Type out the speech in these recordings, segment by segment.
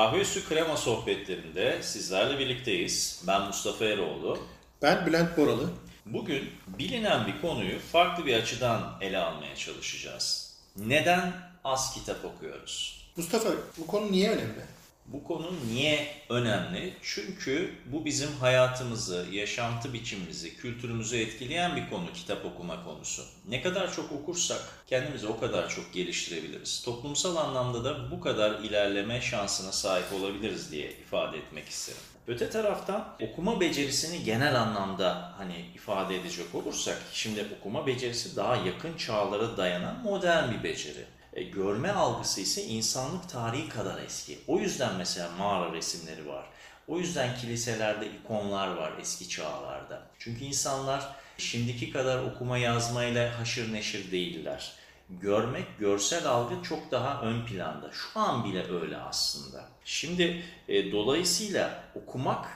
Kahve Üstü Krema sohbetlerinde sizlerle birlikteyiz. Ben Mustafa Eroğlu. Ben Bülent Boralı. Bugün bilinen bir konuyu farklı bir açıdan ele almaya çalışacağız. Neden az kitap okuyoruz? Mustafa bu konu niye önemli? Bu konu niye önemli? Çünkü bu bizim hayatımızı, yaşantı biçimimizi, kültürümüzü etkileyen bir konu kitap okuma konusu. Ne kadar çok okursak kendimizi o kadar çok geliştirebiliriz. Toplumsal anlamda da bu kadar ilerleme şansına sahip olabiliriz diye ifade etmek isterim. Öte taraftan okuma becerisini genel anlamda hani ifade edecek olursak, şimdi okuma becerisi daha yakın çağlara dayanan modern bir beceri. E, görme algısı ise insanlık tarihi kadar eski. O yüzden mesela mağara resimleri var. O yüzden kiliselerde ikonlar var eski çağlarda. Çünkü insanlar şimdiki kadar okuma yazmayla haşır neşir değiller. Görmek, görsel algı çok daha ön planda. Şu an bile öyle aslında. Şimdi e, dolayısıyla okumak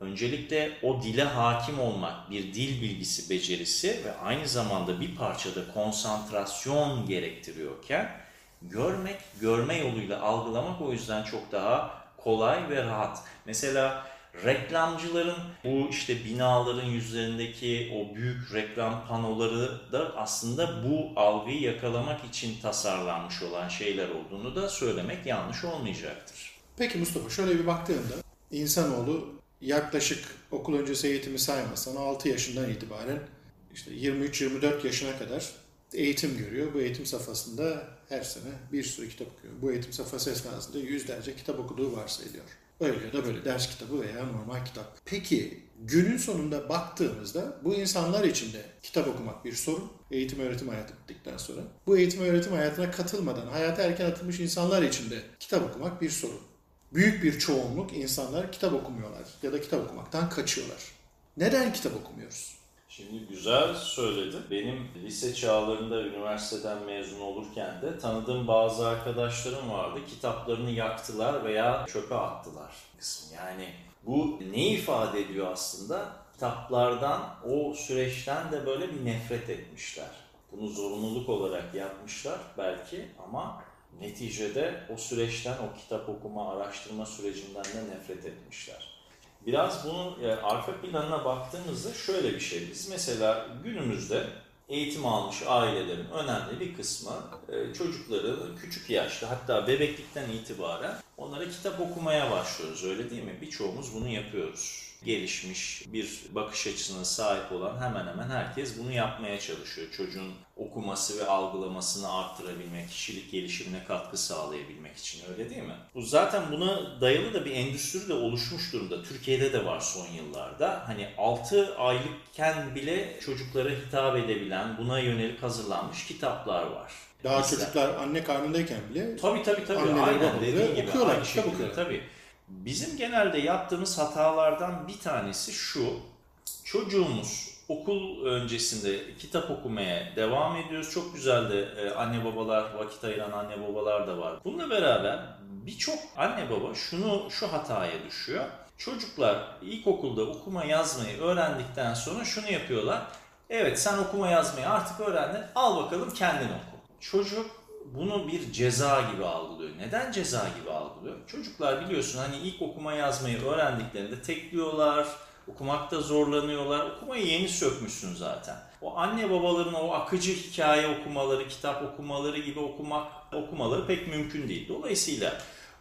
öncelikle o dile hakim olmak, bir dil bilgisi becerisi ve aynı zamanda bir parçada konsantrasyon gerektiriyorken görmek, görme yoluyla algılamak o yüzden çok daha kolay ve rahat. Mesela reklamcıların bu işte binaların yüzlerindeki o büyük reklam panoları da aslında bu algıyı yakalamak için tasarlanmış olan şeyler olduğunu da söylemek yanlış olmayacaktır. Peki Mustafa şöyle bir baktığında insanoğlu yaklaşık okul öncesi eğitimi saymazsan 6 yaşından itibaren işte 23-24 yaşına kadar eğitim görüyor. Bu eğitim safhasında her sene bir sürü kitap okuyor. Bu eğitim safhası esnasında yüzlerce kitap okuduğu varsayılıyor. Öyle ya da böyle ders kitabı veya normal kitap. Peki günün sonunda baktığımızda bu insanlar için de kitap okumak bir sorun. Eğitim öğretim hayatı bittikten sonra. Bu eğitim öğretim hayatına katılmadan hayata erken atılmış insanlar için de kitap okumak bir sorun. Büyük bir çoğunluk insanlar kitap okumuyorlar ya da kitap okumaktan kaçıyorlar. Neden kitap okumuyoruz? Şimdi güzel söyledin. Benim lise çağlarında üniversiteden mezun olurken de tanıdığım bazı arkadaşlarım vardı. Kitaplarını yaktılar veya çöpe attılar. Yani bu ne ifade ediyor aslında? Kitaplardan, o süreçten de böyle bir nefret etmişler. Bunu zorunluluk olarak yapmışlar belki ama neticede o süreçten, o kitap okuma, araştırma sürecinden de nefret etmişler. Biraz bunun e, arka planına baktığımızda şöyle bir şey. Biz mesela günümüzde eğitim almış ailelerin önemli bir kısmı e, çocukları küçük yaşta hatta bebeklikten itibaren onlara kitap okumaya başlıyoruz öyle değil mi? Birçoğumuz bunu yapıyoruz gelişmiş bir bakış açısına sahip olan hemen hemen herkes bunu yapmaya çalışıyor. Çocuğun okuması ve algılamasını arttırabilmek, kişilik gelişimine katkı sağlayabilmek için öyle değil mi? Bu zaten buna dayalı da bir endüstri de oluşmuş durumda. Türkiye'de de var son yıllarda. Hani 6 aylıkken bile çocuklara hitap edebilen, buna yönelik hazırlanmış kitaplar var. Daha Mesela, çocuklar anne karnındayken bile Tabii tabii tabii. Aynen dediğin gibi. Okuyorlar, aynı şekilde, okuyorlar. Tabii. Bizim genelde yaptığımız hatalardan bir tanesi şu. Çocuğumuz okul öncesinde kitap okumaya devam ediyoruz. Çok güzel de e, anne babalar, vakit ayıran anne babalar da var. Bununla beraber birçok anne baba şunu şu hataya düşüyor. Çocuklar ilkokulda okuma yazmayı öğrendikten sonra şunu yapıyorlar. Evet sen okuma yazmayı artık öğrendin. Al bakalım kendin oku. Çocuk bunu bir ceza gibi algılıyor. Neden ceza gibi algılıyor? Çocuklar biliyorsun hani ilk okuma yazmayı öğrendiklerinde tekliyorlar, okumakta zorlanıyorlar. Okumayı yeni sökmüşsün zaten. O anne babaların o akıcı hikaye okumaları, kitap okumaları gibi okumak okumaları pek mümkün değil. Dolayısıyla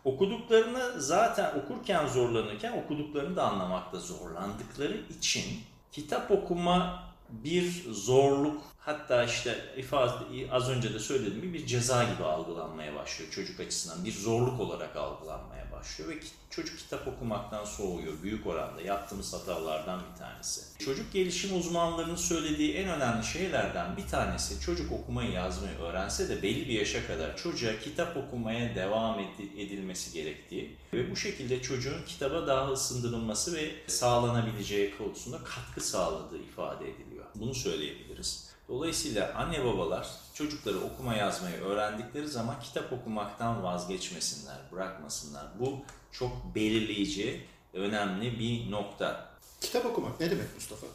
okuduklarını zaten okurken zorlanırken okuduklarını da anlamakta zorlandıkları için kitap okuma bir zorluk hatta işte ifade az önce de söylediğim gibi bir ceza gibi algılanmaya başlıyor çocuk açısından. Bir zorluk olarak algılanmaya başlıyor ve çocuk kitap okumaktan soğuyor büyük oranda. Yaptığımız hatalardan bir tanesi. Çocuk gelişim uzmanlarının söylediği en önemli şeylerden bir tanesi çocuk okumayı yazmayı öğrense de belli bir yaşa kadar çocuğa kitap okumaya devam edilmesi gerektiği ve bu şekilde çocuğun kitaba daha ısındırılması ve sağlanabileceği konusunda katkı sağladığı ifade ediliyor. Bunu söyleyebiliriz. Dolayısıyla anne babalar çocukları okuma yazmayı öğrendikleri zaman kitap okumaktan vazgeçmesinler, bırakmasınlar. Bu çok belirleyici, önemli bir nokta. Kitap okumak ne demek Mustafa?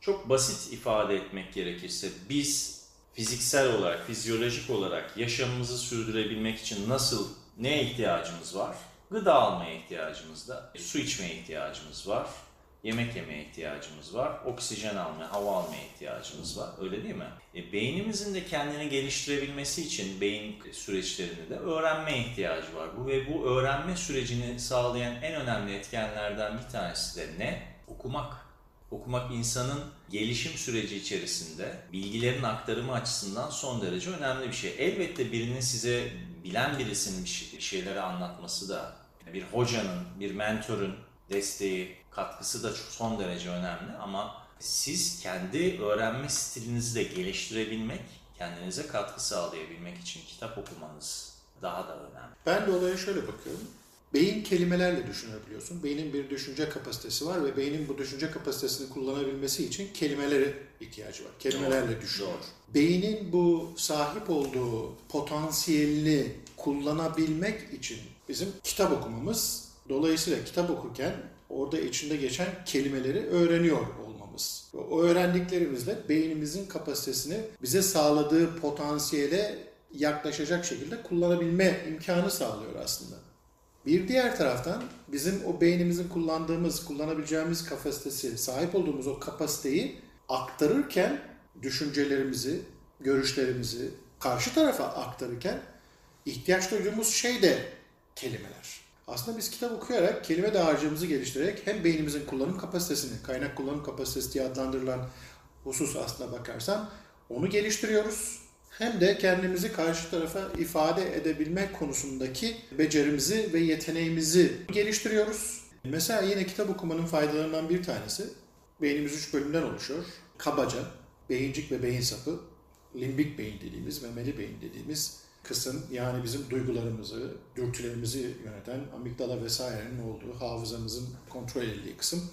Çok basit ifade etmek gerekirse biz fiziksel olarak, fizyolojik olarak yaşamımızı sürdürebilmek için nasıl, neye ihtiyacımız var? Gıda almaya ihtiyacımız da, su içmeye ihtiyacımız var. Yemek yemeye ihtiyacımız var. Oksijen almaya, hava almaya ihtiyacımız var. Öyle değil mi? E, beynimizin de kendini geliştirebilmesi için beyin süreçlerinde de öğrenme ihtiyacı var. Bu ve bu öğrenme sürecini sağlayan en önemli etkenlerden bir tanesi de ne? Okumak. Okumak insanın gelişim süreci içerisinde bilgilerin aktarımı açısından son derece önemli bir şey. Elbette birinin size bilen birisinin bir şeyleri anlatması da bir hocanın, bir mentörün desteği, katkısı da son derece önemli ama siz kendi öğrenme stilinizi de geliştirebilmek, kendinize katkı sağlayabilmek için kitap okumanız daha da önemli. Ben de olaya şöyle bakıyorum. Beyin kelimelerle düşünebiliyorsun. Beynin bir düşünce kapasitesi var ve beynin bu düşünce kapasitesini kullanabilmesi için kelimelere ihtiyacı var. Kelimelerle düşünüyor. Beynin bu sahip olduğu potansiyelini kullanabilmek için bizim kitap okumamız, dolayısıyla kitap okurken orada içinde geçen kelimeleri öğreniyor olmamız. O öğrendiklerimizle beynimizin kapasitesini bize sağladığı potansiyele yaklaşacak şekilde kullanabilme imkanı sağlıyor aslında. Bir diğer taraftan bizim o beynimizin kullandığımız, kullanabileceğimiz kapasitesi, sahip olduğumuz o kapasiteyi aktarırken düşüncelerimizi, görüşlerimizi karşı tarafa aktarırken ihtiyaç duyduğumuz şey de kelimeler. Aslında biz kitap okuyarak, kelime dağarcığımızı geliştirerek hem beynimizin kullanım kapasitesini, kaynak kullanım kapasitesi diye adlandırılan husus aslına bakarsan onu geliştiriyoruz. Hem de kendimizi karşı tarafa ifade edebilmek konusundaki becerimizi ve yeteneğimizi geliştiriyoruz. Mesela yine kitap okumanın faydalarından bir tanesi, beynimiz üç bölümden oluşuyor. Kabaca, beyincik ve beyin sapı, limbik beyin dediğimiz, memeli beyin dediğimiz kısım yani bizim duygularımızı, dürtülerimizi yöneten amigdala vesairenin olduğu hafızamızın kontrol edildiği kısım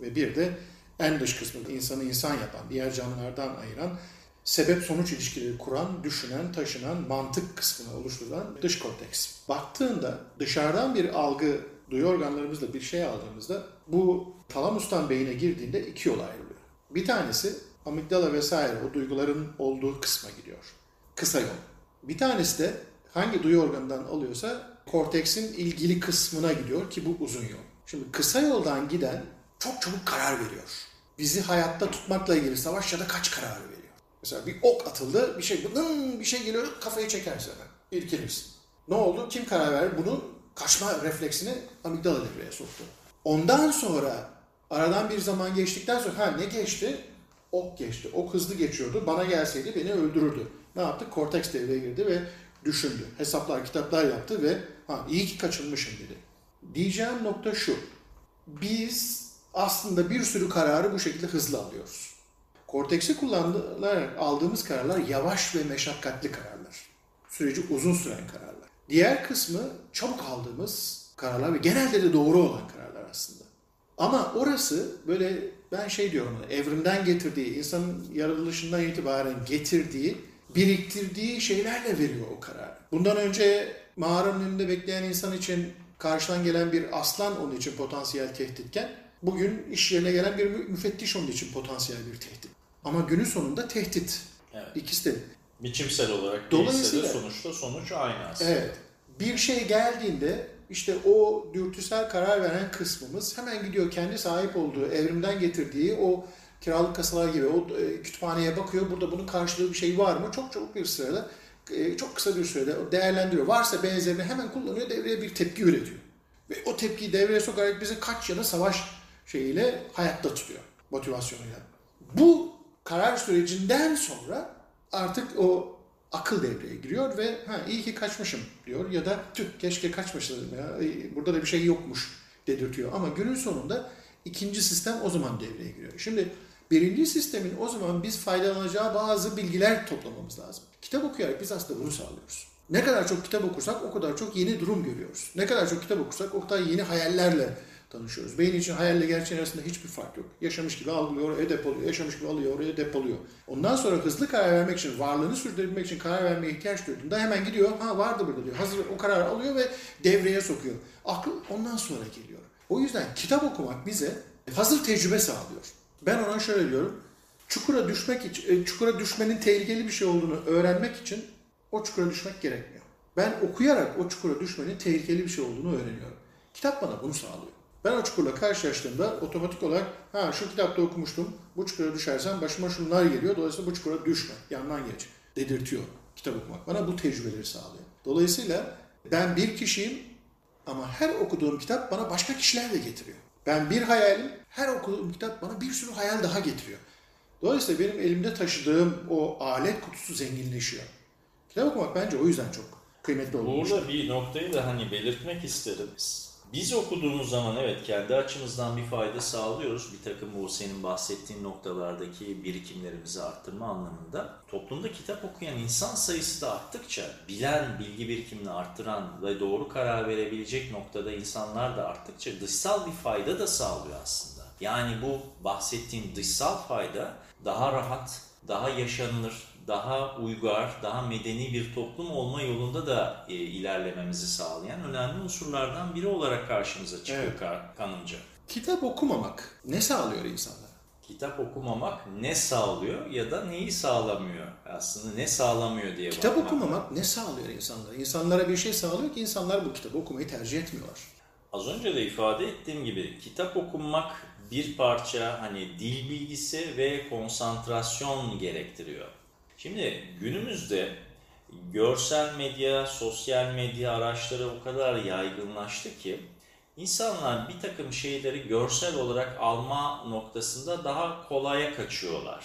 ve bir de en dış kısmı insanı insan yapan, diğer canlılardan ayıran sebep sonuç ilişkileri kuran, düşünen, taşınan, mantık kısmını oluşturan dış korteks. Baktığında dışarıdan bir algı duyu organlarımızla bir şey aldığımızda bu talamustan beyine girdiğinde iki yol ayrılıyor. Bir tanesi amigdala vesaire o duyguların olduğu kısma gidiyor. Kısa yol. Bir tanesi de hangi duyu organından alıyorsa korteksin ilgili kısmına gidiyor ki bu uzun yol. Şimdi kısa yoldan giden çok çabuk karar veriyor. Bizi hayatta tutmakla ilgili savaş ya da kaç kararı veriyor. Mesela bir ok atıldı, bir şey bir şey geliyor, kafayı çeker sana. İrkilir. Ne oldu? Kim karar verdi? Bunun kaçma refleksini amigdala devreye soktu. Ondan sonra aradan bir zaman geçtikten sonra ha ne geçti? Ok geçti. Ok hızlı geçiyordu. Bana gelseydi beni öldürürdü. Ne yaptı? Korteks devreye girdi ve düşündü. Hesaplar, kitaplar yaptı ve ha iyi ki kaçınmışım dedi. Diyeceğim nokta şu. Biz aslında bir sürü kararı bu şekilde hızlı alıyoruz. Korteksi kullanarak aldığımız kararlar yavaş ve meşakkatli kararlar. Süreci uzun süren kararlar. Diğer kısmı çabuk aldığımız kararlar ve genelde de doğru olan kararlar aslında. Ama orası böyle ben şey diyorum evrimden getirdiği, insanın yaratılışından itibaren getirdiği, biriktirdiği şeylerle veriyor o kararı. Bundan önce mağaranın önünde bekleyen insan için karşıdan gelen bir aslan onun için potansiyel tehditken bugün iş yerine gelen bir müfettiş onun için potansiyel bir tehdit. Ama günün sonunda tehdit. Evet. İkisi de. Biçimsel olarak Dolayısıyla, de sonuçta sonuç aynı aslında. Evet. Bir şey geldiğinde işte o dürtüsel karar veren kısmımız hemen gidiyor kendi sahip olduğu, evrimden getirdiği o kiralık kasalar gibi o e, kütüphaneye bakıyor. Burada bunun karşılığı bir şey var mı? Çok çabuk bir sırada, e, çok kısa bir sürede değerlendiriyor. Varsa benzerini hemen kullanıyor, devreye bir tepki üretiyor. Ve o tepkiyi devreye sokarak bizi kaç yana savaş şeyiyle hayatta tutuyor, motivasyonuyla. Bu karar sürecinden sonra artık o akıl devreye giriyor ve ha iyi ki kaçmışım diyor ya da tüh keşke kaçmışım ya burada da bir şey yokmuş dedirtiyor. Ama günün sonunda ikinci sistem o zaman devreye giriyor. Şimdi birinci sistemin o zaman biz faydalanacağı bazı bilgiler toplamamız lazım. Kitap okuyarak biz aslında bunu sağlıyoruz. Ne kadar çok kitap okursak o kadar çok yeni durum görüyoruz. Ne kadar çok kitap okursak o kadar yeni hayallerle tanışıyoruz. Beyin için hayalle gerçeğin arasında hiçbir fark yok. Yaşamış gibi algılıyor, oraya depoluyor. Yaşamış gibi alıyor, oraya depoluyor. Ondan sonra hızlı karar vermek için, varlığını sürdürebilmek için karar vermeye ihtiyaç duyduğunda hemen gidiyor, ha vardı burada diyor. Hazır o kararı alıyor ve devreye sokuyor. Akıl ondan sonra geliyor. O yüzden kitap okumak bize hazır tecrübe sağlıyor. Ben ona şöyle diyorum. Çukura düşmek için, e, çukura düşmenin tehlikeli bir şey olduğunu öğrenmek için o çukura düşmek gerekmiyor. Ben okuyarak o çukura düşmenin tehlikeli bir şey olduğunu öğreniyorum. Kitap bana bunu sağlıyor. Ben o çukurla karşılaştığımda otomatik olarak ha şu kitapta okumuştum, bu çukura düşersem başıma şunlar geliyor, dolayısıyla bu çukura düşme, yandan geç dedirtiyor kitap okumak. Bana bu tecrübeleri sağlıyor. Dolayısıyla ben bir kişiyim ama her okuduğum kitap bana başka kişiler de getiriyor. Ben bir hayalim, her okuduğum kitap bana bir sürü hayal daha getiriyor. Dolayısıyla benim elimde taşıdığım o alet kutusu zenginleşiyor. Kitap okumak bence o yüzden çok kıymetli olduğunu Burada bir noktayı da hani belirtmek isterim. Biz okuduğumuz zaman evet kendi açımızdan bir fayda sağlıyoruz. Bir takım bu senin bahsettiğin noktalardaki birikimlerimizi arttırma anlamında. Toplumda kitap okuyan insan sayısı da arttıkça bilen, bilgi birikimini arttıran ve doğru karar verebilecek noktada insanlar da arttıkça dışsal bir fayda da sağlıyor aslında. Yani bu bahsettiğim dışsal fayda daha rahat, daha yaşanılır, daha uygar, daha medeni bir toplum olma yolunda da e, ilerlememizi sağlayan önemli unsurlardan biri olarak karşımıza çıkıyor Evet. ka- kanımca. Kitap okumamak ne sağlıyor insanlara? Kitap okumamak ne sağlıyor ya da neyi sağlamıyor? Aslında ne sağlamıyor diye Kitap okumamak ne sağlıyor insanlara? İnsanlara bir şey sağlıyor ki insanlar bu kitabı okumayı tercih etmiyorlar. Az önce de ifade ettiğim gibi kitap okumak bir parça hani dil bilgisi ve konsantrasyon gerektiriyor. Şimdi günümüzde görsel medya, sosyal medya araçları o kadar yaygınlaştı ki insanlar bir takım şeyleri görsel olarak alma noktasında daha kolaya kaçıyorlar.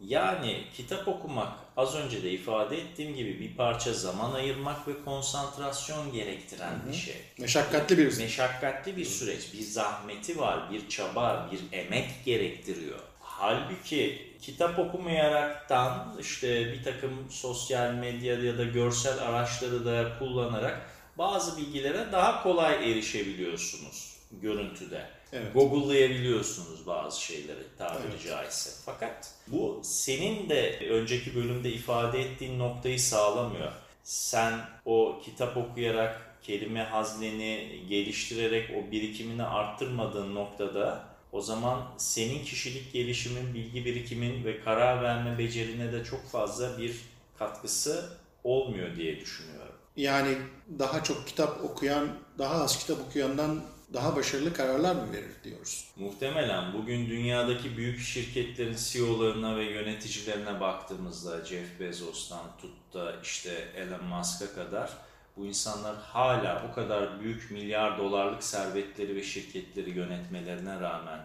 Yani kitap okumak az önce de ifade ettiğim gibi bir parça zaman ayırmak ve konsantrasyon gerektiren bir şey. Meşakkatli bir Meşakkatli bir süreç, bir zahmeti var, bir çaba, bir emek gerektiriyor. Halbuki kitap okumayaraktan işte bir takım sosyal medya ya da görsel araçları da kullanarak bazı bilgilere daha kolay erişebiliyorsunuz görüntüde. Evet. Google'layabiliyorsunuz bazı şeyleri tabiri Evet. caizse. Fakat bu senin de önceki bölümde ifade ettiğin noktayı sağlamıyor. Sen o kitap okuyarak kelime hazneni geliştirerek o birikimini arttırmadığın noktada o zaman senin kişilik gelişimin, bilgi birikimin ve karar verme becerine de çok fazla bir katkısı olmuyor diye düşünüyorum. Yani daha çok kitap okuyan, daha az kitap okuyandan daha başarılı kararlar mı verir diyoruz. Muhtemelen bugün dünyadaki büyük şirketlerin CEO'larına ve yöneticilerine baktığımızda Jeff Bezos'tan tut da işte Elon Musk'a kadar bu insanlar hala bu kadar büyük milyar dolarlık servetleri ve şirketleri yönetmelerine rağmen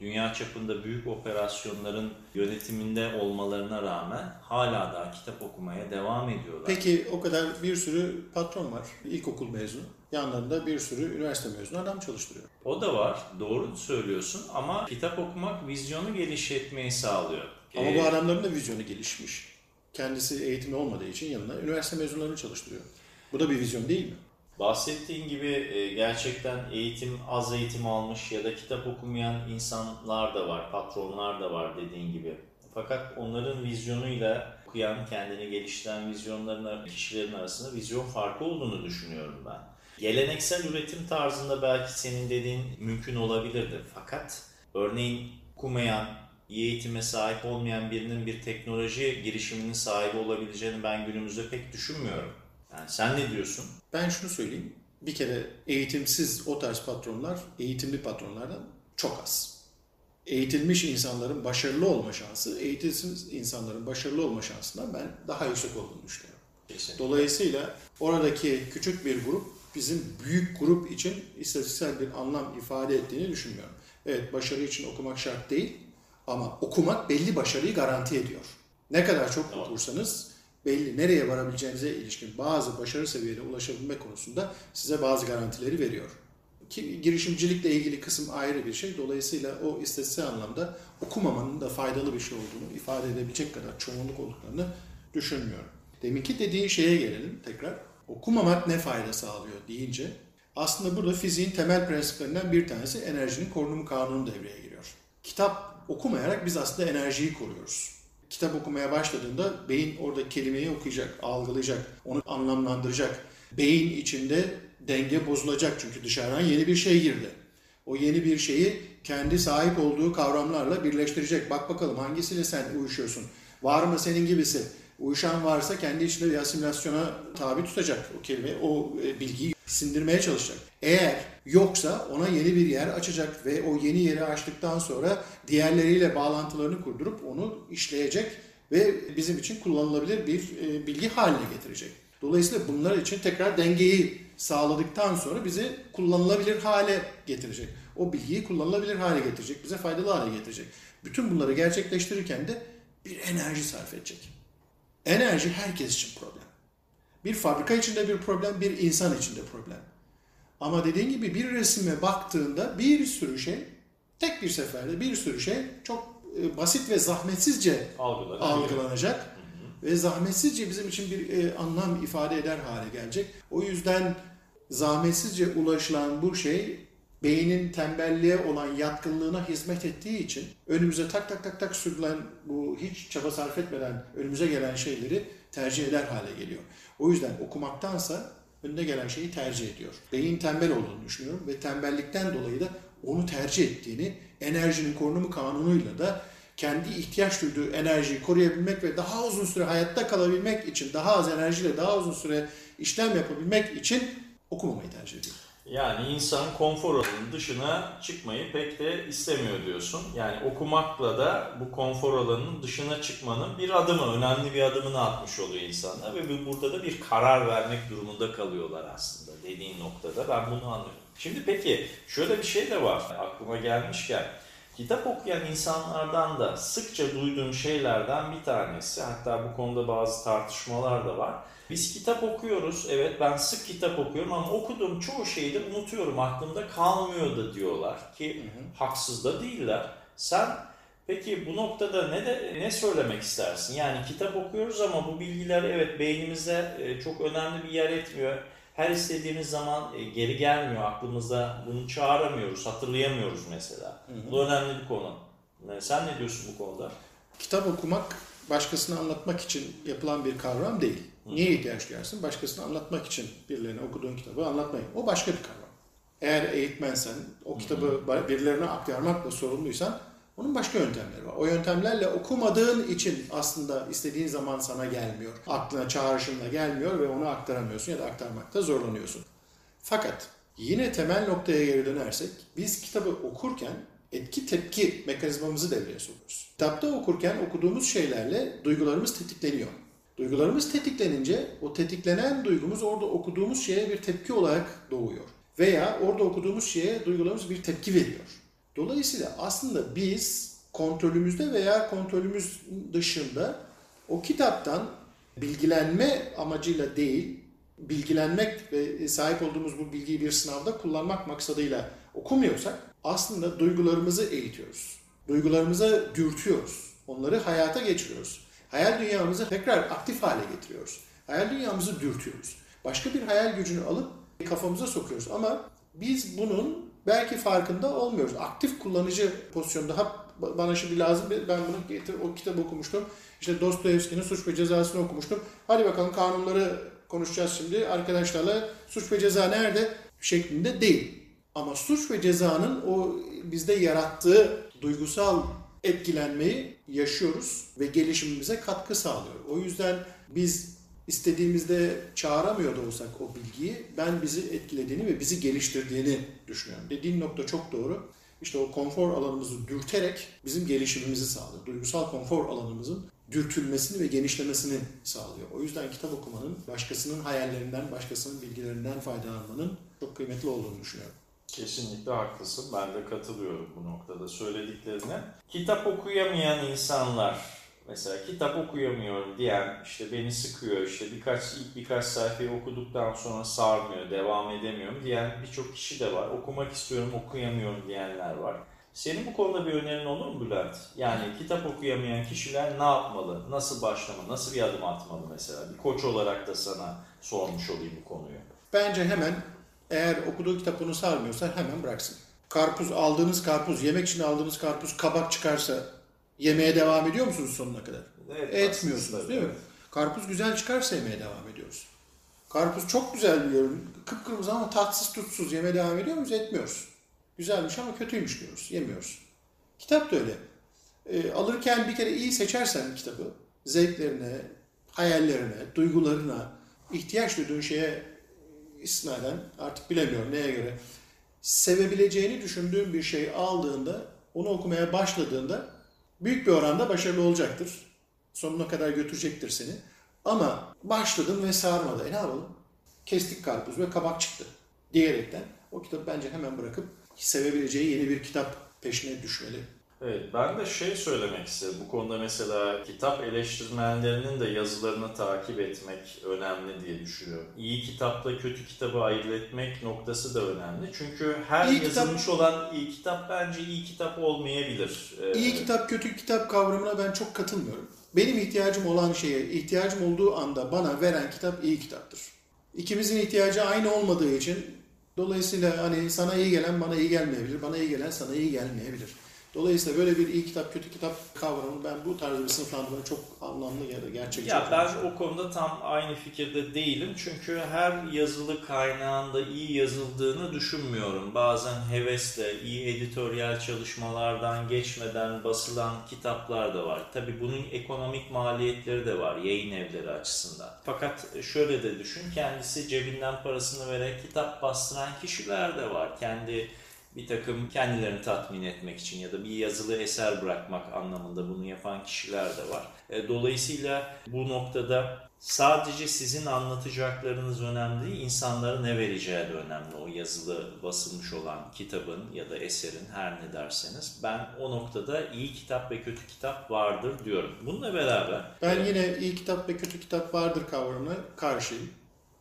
dünya çapında büyük operasyonların yönetiminde olmalarına rağmen hala da kitap okumaya devam ediyorlar. Peki o kadar bir sürü patron var. İlkokul mezunu. Yanlarında bir sürü üniversite mezunu adam çalıştırıyor. O da var. Doğru söylüyorsun ama kitap okumak vizyonu geliştirmeyi sağlıyor. Ama Ee, bu adamların da vizyonu gelişmiş. Kendisi eğitimi olmadığı için yanına üniversite mezunlarını çalıştırıyor. Bu da bir vizyon değil mi? Bahsettiğin gibi e, gerçekten eğitim, az eğitim almış ya da kitap okumayan insanlar da var, patronlar da var dediğin gibi. Fakat onların vizyonuyla okuyan, kendini geliştiren vizyonların kişilerin arasında vizyon farkı olduğunu düşünüyorum ben. Geleneksel üretim tarzında belki senin dediğin mümkün olabilirdi. Fakat örneğin okumayan, iyi eğitime sahip olmayan birinin bir teknoloji girişiminin sahibi olabileceğini ben günümüzde pek düşünmüyorum. Yani sen ne diyorsun? Ben şunu söyleyeyim. Bir kere eğitimsiz o tarz patronlar eğitimli patronlardan çok az. Eğitilmiş insanların başarılı olma şansı, eğitimsiz insanların başarılı olma şansından ben daha yüksek olduğunu düşünüyorum. Kesinlikle. Dolayısıyla oradaki küçük bir grup bizim büyük grup için istatistiksel bir anlam ifade ettiğini düşünmüyorum. Evet başarı için okumak şart değil ama okumak belli başarıyı garanti ediyor. Ne kadar çok okursanız belli nereye varabileceğinize ilişkin bazı başarı seviyelerine ulaşabilme konusunda size bazı garantileri veriyor. Ki girişimcilikle ilgili kısım ayrı bir şey. Dolayısıyla o istatistiksel anlamda okumamanın da faydalı bir şey olduğunu ifade edebilecek kadar çoğunluk olduklarını düşünmüyorum. Deminki dediğin şeye gelelim tekrar. Okumamak ne fayda sağlıyor deyince aslında burada fiziğin temel prensiplerinden bir tanesi enerjinin korunumu kanunu devreye giriyor. Kitap okumayarak biz aslında enerjiyi koruyoruz. Kitap okumaya başladığında beyin orada kelimeyi okuyacak, algılayacak, onu anlamlandıracak. Beyin içinde denge bozulacak çünkü dışarıdan yeni bir şey girdi. O yeni bir şeyi kendi sahip olduğu kavramlarla birleştirecek. Bak bakalım hangisiyle sen uyuşuyorsun? Var mı senin gibisi? Uyuşan varsa kendi içinde bir asimilasyona tabi tutacak o kelime, o e, bilgiyi sindirmeye çalışacak. Eğer yoksa ona yeni bir yer açacak ve o yeni yeri açtıktan sonra diğerleriyle bağlantılarını kurdurup onu işleyecek ve bizim için kullanılabilir bir e, bilgi haline getirecek. Dolayısıyla bunlar için tekrar dengeyi sağladıktan sonra bizi kullanılabilir hale getirecek. O bilgiyi kullanılabilir hale getirecek, bize faydalı hale getirecek. Bütün bunları gerçekleştirirken de bir enerji sarf edecek. Enerji herkes için problem. Bir fabrika içinde bir problem, bir insan içinde problem. Ama dediğin gibi bir resime baktığında bir sürü şey, tek bir seferde bir sürü şey çok e, basit ve zahmetsizce algılanacak. Ve zahmetsizce bizim için bir e, anlam ifade eder hale gelecek. O yüzden zahmetsizce ulaşılan bu şey beynin tembelliğe olan yatkınlığına hizmet ettiği için önümüze tak tak tak tak sürülen bu hiç çaba sarf etmeden önümüze gelen şeyleri tercih eder hale geliyor. O yüzden okumaktansa önüne gelen şeyi tercih ediyor. Beyin tembel olduğunu düşünüyorum ve tembellikten dolayı da onu tercih ettiğini enerjinin korunumu kanunuyla da kendi ihtiyaç duyduğu enerjiyi koruyabilmek ve daha uzun süre hayatta kalabilmek için, daha az enerjiyle daha uzun süre işlem yapabilmek için okumamayı tercih ediyor. Yani insan konfor alanının dışına çıkmayı pek de istemiyor diyorsun. Yani okumakla da bu konfor alanının dışına çıkmanın bir adımı, önemli bir adımını atmış oluyor insanlar ve burada da bir karar vermek durumunda kalıyorlar aslında dediğin noktada. Ben bunu anlıyorum. Şimdi peki şöyle bir şey de var aklıma gelmişken. Kitap okuyan insanlardan da sıkça duyduğum şeylerden bir tanesi, hatta bu konuda bazı tartışmalar da var biz kitap okuyoruz. Evet ben sık kitap okuyorum ama okuduğum çoğu şeyi de unutuyorum. Aklımda kalmıyor da diyorlar ki hı hı. haksız da değiller. Sen peki bu noktada ne de ne söylemek istersin? Yani kitap okuyoruz ama bu bilgiler evet beynimizde e, çok önemli bir yer etmiyor. Her istediğimiz zaman e, geri gelmiyor aklımızda. Bunu çağıramıyoruz, hatırlayamıyoruz mesela. Hı hı. Bu önemli bir konu. Sen ne diyorsun bu konuda? Kitap okumak başkasına anlatmak için yapılan bir kavram değil. Niye ihtiyaç duyarsın? Başkasına anlatmak için birilerine okuduğun kitabı anlatmayın. O başka bir kavram. Eğer eğitmensen, o kitabı birilerine aktarmakla sorumluysan onun başka yöntemleri var. O yöntemlerle okumadığın için aslında istediğin zaman sana gelmiyor. Aklına çağrışımla gelmiyor ve onu aktaramıyorsun ya da aktarmakta zorlanıyorsun. Fakat yine temel noktaya geri dönersek biz kitabı okurken etki tepki mekanizmamızı devreye sokuyoruz. Kitapta okurken okuduğumuz şeylerle duygularımız tetikleniyor. Duygularımız tetiklenince o tetiklenen duygumuz orada okuduğumuz şeye bir tepki olarak doğuyor. Veya orada okuduğumuz şeye duygularımız bir tepki veriyor. Dolayısıyla aslında biz kontrolümüzde veya kontrolümüz dışında o kitaptan bilgilenme amacıyla değil, bilgilenmek ve sahip olduğumuz bu bilgiyi bir sınavda kullanmak maksadıyla okumuyorsak aslında duygularımızı eğitiyoruz. Duygularımıza dürtüyoruz. Onları hayata geçiriyoruz. Hayal dünyamızı tekrar aktif hale getiriyoruz. Hayal dünyamızı dürtüyoruz. Başka bir hayal gücünü alıp kafamıza sokuyoruz. Ama biz bunun belki farkında olmuyoruz. Aktif kullanıcı pozisyonda ha bana şimdi lazım ben bunu getir o kitabı okumuştum. İşte Dostoyevski'nin Suç ve Cezası'nı okumuştum. Hadi bakalım kanunları konuşacağız şimdi arkadaşlarla. Suç ve ceza nerede? Şeklinde değil. Ama suç ve cezanın o bizde yarattığı duygusal etkilenmeyi yaşıyoruz ve gelişimimize katkı sağlıyor. O yüzden biz istediğimizde çağıramıyor da olsak o bilgiyi ben bizi etkilediğini ve bizi geliştirdiğini düşünüyorum. Dediğin nokta çok doğru. İşte o konfor alanımızı dürterek bizim gelişimimizi sağlıyor. Duygusal konfor alanımızın dürtülmesini ve genişlemesini sağlıyor. O yüzden kitap okumanın başkasının hayallerinden, başkasının bilgilerinden faydalanmanın çok kıymetli olduğunu düşünüyorum. Kesinlikle haklısın. Ben de katılıyorum bu noktada söylediklerine. Kitap okuyamayan insanlar, mesela kitap okuyamıyorum diyen, işte beni sıkıyor, işte birkaç ilk birkaç sayfayı okuduktan sonra sarmıyor, devam edemiyorum diyen birçok kişi de var. Okumak istiyorum, okuyamıyorum diyenler var. Senin bu konuda bir önerin olur mu Bülent? Yani kitap okuyamayan kişiler ne yapmalı? Nasıl başlamalı? Nasıl bir adım atmalı mesela? Bir koç olarak da sana sormuş olayım bu konuyu. Bence hemen eğer okuduğu kitap onu sarmıyorsa hemen bıraksın. Karpuz aldığınız karpuz, yemek için aldığınız karpuz kabak çıkarsa yemeye devam ediyor musunuz sonuna kadar? Evet, Etmiyorsunuz değil mi? Karpuz güzel çıkarsa yemeye devam ediyoruz. Karpuz çok güzel bir ürün. Kıpkırmızı ama tatsız tutsuz yemeye devam ediyor muyuz? Etmiyoruz. Güzelmiş ama kötüymüş diyoruz. Yemiyoruz. Kitap da öyle. E, alırken bir kere iyi seçersen kitabı, zevklerine, hayallerine, duygularına, ihtiyaç duyduğun şeye isnaden artık bilemiyorum neye göre sevebileceğini düşündüğün bir şey aldığında onu okumaya başladığında büyük bir oranda başarılı olacaktır. Sonuna kadar götürecektir seni. Ama başladın ve sarmadı. E ne yapalım? Kestik karpuz ve kabak çıktı diyerekten o kitabı bence hemen bırakıp sevebileceği yeni bir kitap peşine düşmeli. Evet, ben de şey söylemek istedim. Bu konuda mesela kitap eleştirmenlerinin de yazılarını takip etmek önemli diye düşünüyorum. İyi kitapla kötü kitabı ayırt etmek noktası da önemli. Çünkü her İyi yazılmış olan iyi kitap bence iyi kitap olmayabilir. Ee, İyi kitap, kötü kitap kavramına ben çok katılmıyorum. Benim ihtiyacım olan şeye, ihtiyacım olduğu anda bana veren kitap iyi kitaptır. İkimizin ihtiyacı aynı olmadığı için dolayısıyla hani sana iyi gelen bana iyi gelmeyebilir, bana iyi gelen sana iyi gelmeyebilir. Dolayısıyla böyle bir iyi kitap, kötü kitap kavramı ben bu tarz bir sınıflandırma çok anlamlı ya da gerçekçi. Ya ben o konuda tam aynı fikirde değilim. Çünkü her yazılı kaynağında iyi yazıldığını düşünmüyorum. Bazen hevesle, iyi editoryal çalışmalardan geçmeden basılan kitaplar da var. Tabii bunun ekonomik maliyetleri de var yayın evleri açısından. Fakat şöyle de düşün, kendisi cebinden parasını vererek kitap bastıran kişiler de var. Kendi bir takım kendilerini tatmin etmek için ya da bir yazılı eser bırakmak anlamında bunu yapan kişiler de var. E, Dolayısıyla bu noktada sadece sizin anlatacaklarınız önemli değil, insanlara ne vereceği de önemli. O yazılı basılmış olan kitabın ya da eserin her ne derseniz. Ben o noktada iyi kitap ve kötü kitap vardır diyorum. Bununla beraber Ben yine iyi kitap ve kötü kitap vardır kavramına karşıyım.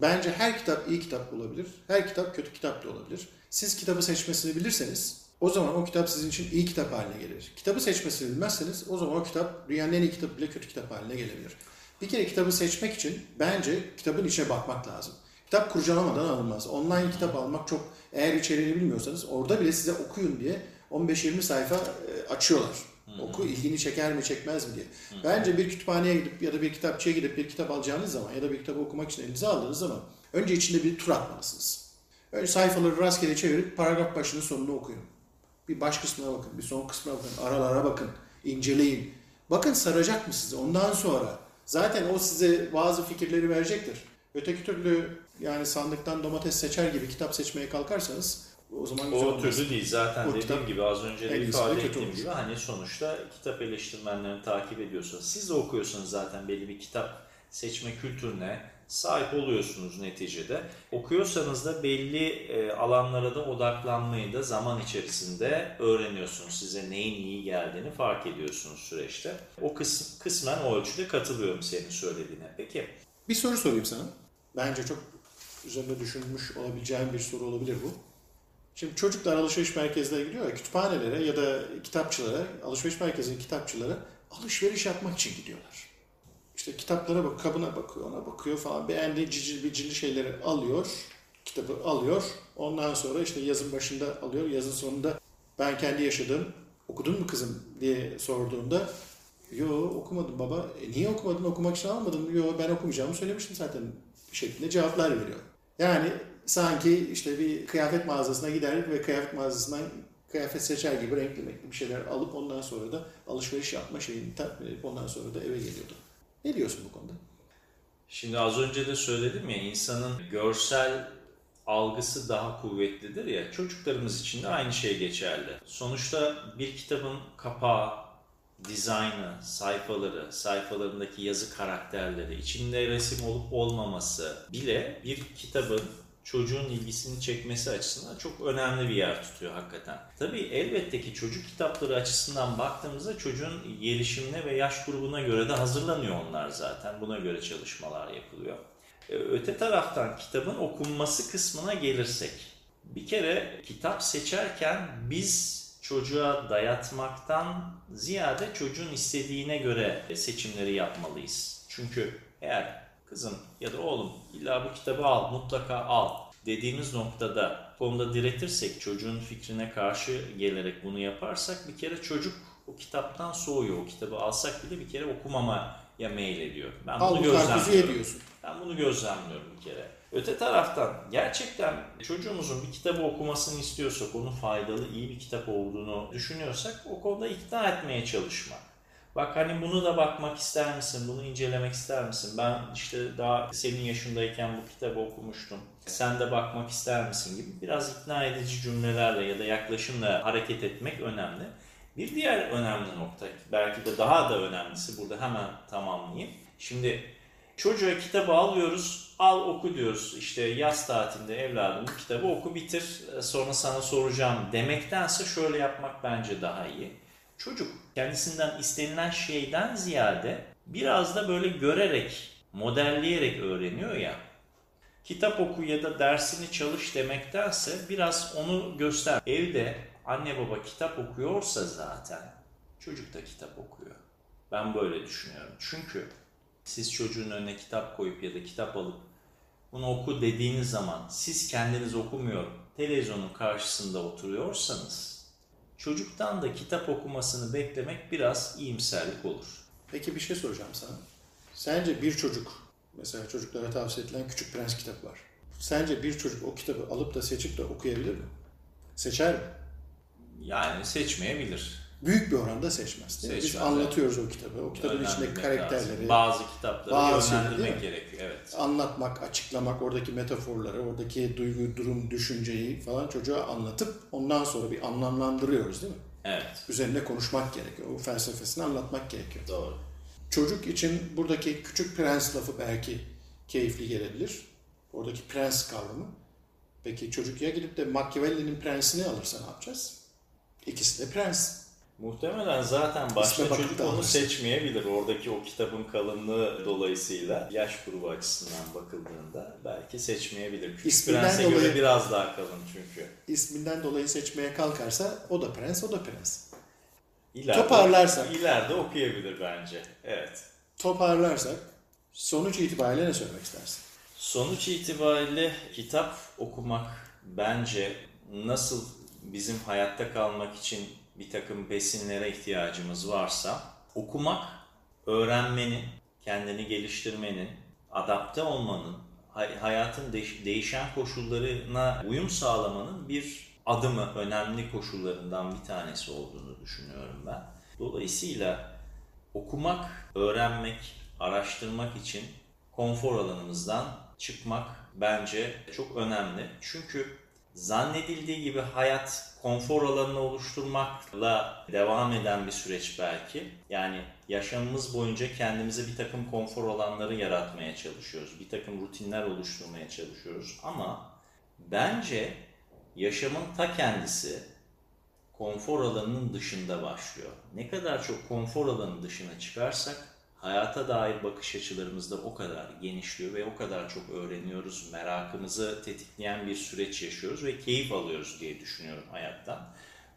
Bence her kitap iyi kitap olabilir, her kitap kötü kitap da olabilir. Siz kitabı seçmesini bilirseniz o zaman o kitap sizin için iyi kitap haline gelir. Kitabı seçmesini bilmezseniz o zaman o kitap dünyanın en iyi kitabı bile kötü kitap haline gelebilir. Bir kere kitabı seçmek için bence kitabın içine bakmak lazım. Kitap kurcalamadan alınmaz. Online kitap almak çok eğer içeriğini bilmiyorsanız orada bile size okuyun diye 15-20 sayfa e, açıyorlar. Oku ilgini çeker mi çekmez mi diye. Bence bir kütüphaneye gidip ya da bir kitapçıya gidip bir kitap alacağınız zaman ya da bir kitabı okumak için elinize aldığınız zaman önce içinde bir tur atmalısınız. Önce sayfaları rastgele çevirip paragraf başını sonunu okuyun. Bir baş kısmına bakın, bir son kısmına bakın, aralara bakın, inceleyin. Bakın saracak mı sizi? Ondan sonra zaten o size bazı fikirleri verecektir. Öteki türlü yani sandıktan domates seçer gibi kitap seçmeye kalkarsanız o zaman güzel O olmaz. türlü değil. Zaten O dediğim kitap gibi az önce de ifade ettiğim olur. gibi hani sonuçta kitap eleştirmenlerini takip ediyorsanız siz de okuyorsanız zaten belli bir kitap seçme kültürüne sahip oluyorsunuz neticede. Okuyorsanız da belli e, alanlara da odaklanmayı da zaman içerisinde öğreniyorsunuz. Size neyin iyi geldiğini fark ediyorsunuz süreçte. O kısım, kısmen o ölçüde katılıyorum senin söylediğine. Peki Bir soru sorayım sana. Bence çok üzerinde düşünmüş olabileceğin bir soru olabilir bu. Şimdi çocuklar alışveriş merkezlerine gidiyor ya, kütüphanelere ya da kitapçılara, alışveriş merkezinin kitapçılara alışveriş yapmak için gidiyorlar. İşte kitaplara bak, kabına bakıyor, ona bakıyor falan. Beğendiği cicil bicili şeyleri alıyor, kitabı alıyor. Ondan sonra işte yazın başında alıyor, yazın sonunda ben kendi yaşadığım, okudun mu kızım diye sorduğumda Yo okumadım baba. E, niye okumadın? Okumak için almadım. Yo ben okumayacağımı söylemiştim zaten şeklinde cevaplar veriyor. Yani sanki işte bir kıyafet mağazasına gider ve kıyafet mağazasından kıyafet seçer gibi renkli renkli bir şeyler alıp ondan sonra da alışveriş yapma şeyini tatmin edip ondan sonra da eve geliyordu. Ne diyorsun bu konuda? Şimdi az önce de söyledim ya insanın görsel algısı daha kuvvetlidir ya çocuklarımız için de aynı şey geçerli. Sonuçta bir kitabın kapağı, dizaynı, sayfaları, sayfalarındaki yazı karakterleri, içinde resim olup olmaması bile bir kitabın çocuğun ilgisini çekmesi açısından çok önemli bir yer tutuyor hakikaten. Tabii elbette ki çocuk kitapları açısından baktığımızda çocuğun gelişimine ve yaş grubuna göre de hazırlanıyor onlar zaten. Buna göre çalışmalar yapılıyor. Ee, Öte taraftan kitabın okunması kısmına gelirsek, bir kere kitap seçerken biz çocuğa dayatmaktan ziyade çocuğun istediğine göre seçimleri yapmalıyız. Çünkü eğer kızım ya da oğlum illa bu kitabı al, mutlaka al dediğimiz noktada konuda diretirsek, çocuğun fikrine karşı gelerek bunu yaparsak bir kere çocuk o kitaptan soğuyor. O kitabı alsak bile bir kere okumamaya meylediyor. Ben bunu Al bu karpuzu ye gözlemliyorum. Ben bunu gözlemliyorum bir kere. Öte taraftan gerçekten çocuğumuzun bir kitabı okumasını istiyorsak, onun faydalı, iyi bir kitap olduğunu düşünüyorsak o konuda ikna etmeye çalışmak. Bak hani bunu da bakmak ister misin? Bunu incelemek ister misin? Ben işte daha senin yaşındayken bu kitabı okumuştum. Sen de bakmak ister misin gibi biraz ikna edici cümlelerle ya da yaklaşımla hareket etmek önemli. Bir diğer önemli nokta, belki de daha da önemlisi burada hemen tamamlayayım. Şimdi çocuğa kitabı alıyoruz, al oku diyoruz. İşte yaz tatilinde evladım kitabı oku bitir, sonra sana soracağım demektense şöyle yapmak bence daha iyi. Çocuk kendisinden istenilen şeyden ziyade biraz da böyle görerek, modelleyerek öğreniyor ya. Kitap oku ya da dersini çalış demektense biraz onu göster. Evde anne baba kitap okuyorsa zaten çocuk da kitap okuyor. Ben böyle düşünüyorum. Çünkü siz çocuğun önüne kitap koyup ya da kitap alıp bunu oku dediğiniz zaman siz kendiniz okumuyor, televizyonun karşısında oturuyorsanız çocuktan da kitap okumasını beklemek biraz iyimserlik olur. Peki bir şey soracağım sana. Sence bir çocuk, mesela çocuklara tavsiye edilen Küçük Prens kitabı var. Sence bir çocuk o kitabı alıp da seçip de okuyabilir mi? Seçer mi? Yani seçmeyebilir. Büyük bir oranda seçmez. Değil mi? Biz anlatıyoruz o kitabı. O kitabın içindeki karakterleri, lazım. Bazı kitapları bazı yönlendirmek mi? gerekiyor. Evet. anlatmak, açıklamak, oradaki metaforları, oradaki duygu, durum, düşünceyi falan çocuğa anlatıp ondan sonra bir anlamlandırıyoruz değil mi? Evet. Üzerine konuşmak gerekiyor. O felsefesini anlatmak gerekiyor. Doğru. Çocuk için buradaki küçük prens lafı belki keyifli gelebilir. Oradaki prens kavramı. Peki çocuk ya gidip de Machiavelli'nin prensini alırsa ne yapacağız? İkisi de prens. Muhtemelen zaten başta İsme çocuk onu seçmeyebilir. Oradaki o kitabın kalınlığı dolayısıyla yaş grubu açısından bakıldığında belki seçmeyebilir. Küçük İsminden Prens'e dolayı- göre biraz daha kalın çünkü. İsminden dolayı seçmeye kalkarsa o da prens, o da prens. İleride, Toparlarsak. ileride okuyabilir bence. Evet. Toparlarsak sonuç itibariyle ne söylemek istersin? Sonuç itibariyle kitap okumak bence nasıl bizim hayatta kalmak için bir takım besinlere ihtiyacımız varsa okumak, öğrenmenin, kendini geliştirmenin, adapte olmanın, hay- hayatın değiş- değişen koşullarına uyum sağlamanın bir adımı, önemli koşullarından bir tanesi olduğunu düşünüyorum ben. Dolayısıyla okumak, öğrenmek, araştırmak için konfor alanımızdan çıkmak bence çok önemli. Çünkü zannedildiği gibi hayat konfor alanını oluşturmakla devam eden bir süreç belki. Yani yaşamımız boyunca kendimize bir takım konfor alanları yaratmaya çalışıyoruz. Bir takım rutinler oluşturmaya çalışıyoruz. Ama bence yaşamın ta kendisi konfor alanının dışında başlıyor. Ne kadar çok konfor alanının dışına çıkarsak hayata dair bakış açılarımız da o kadar genişliyor ve o kadar çok öğreniyoruz. Merakımızı tetikleyen bir süreç yaşıyoruz ve keyif alıyoruz diye düşünüyorum hayattan.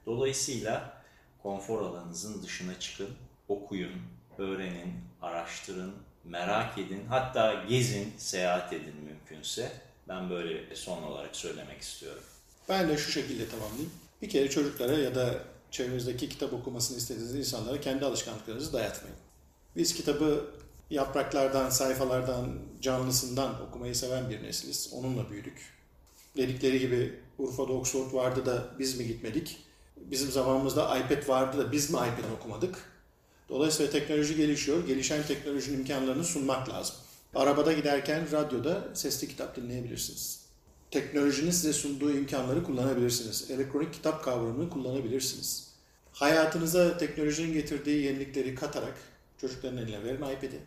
Dolayısıyla konfor alanınızın dışına çıkın, okuyun, öğrenin, araştırın, merak edin, hatta gezin, seyahat edin mümkünse. Ben böyle son olarak söylemek istiyorum. Ben de şu şekilde tamamlayayım. Bir kere çocuklara ya da çevrenizdeki kitap okumasını istediğiniz insanlara kendi alışkanlıklarınızı dayatmayın. Biz kitabı yapraklardan, sayfalardan, canlısından okumayı seven bir nesiliz. Onunla büyüdük. Dedikleri gibi Urfa'da Oxford vardı da biz mi gitmedik? Bizim zamanımızda iPad vardı da biz mi iPad okumadık? Dolayısıyla teknoloji gelişiyor. Gelişen teknolojinin imkanlarını sunmak lazım. Arabada giderken radyoda sesli kitap dinleyebilirsiniz. Teknolojinin size sunduğu imkanları kullanabilirsiniz. Elektronik kitap kavramını kullanabilirsiniz. Hayatınıza teknolojinin getirdiği yenilikleri katarak çocukların eline verin iPad'i.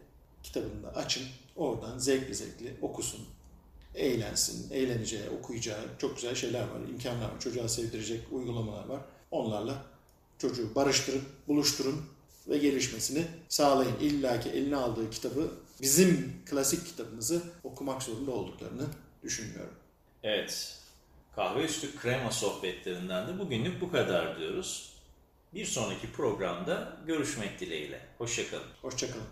Kitabını da açın. Oradan zevkli zevkli okusun. Eğlensin, eğleneceği, okuyacağı çok güzel şeyler var, imkanlar var. Çocuğa sevdirecek uygulamalar var. Onlarla çocuğu barıştırın, buluşturun ve gelişmesini sağlayın. İlla ki eline aldığı kitabı, bizim klasik kitabımızı okumak zorunda olduklarını düşünmüyorum. Evet, kahve üstü krema sohbetlerinden de bugünlük bu kadar diyoruz. Bir sonraki programda görüşmek dileğiyle. Hoşçakalın. Hoşçakalın.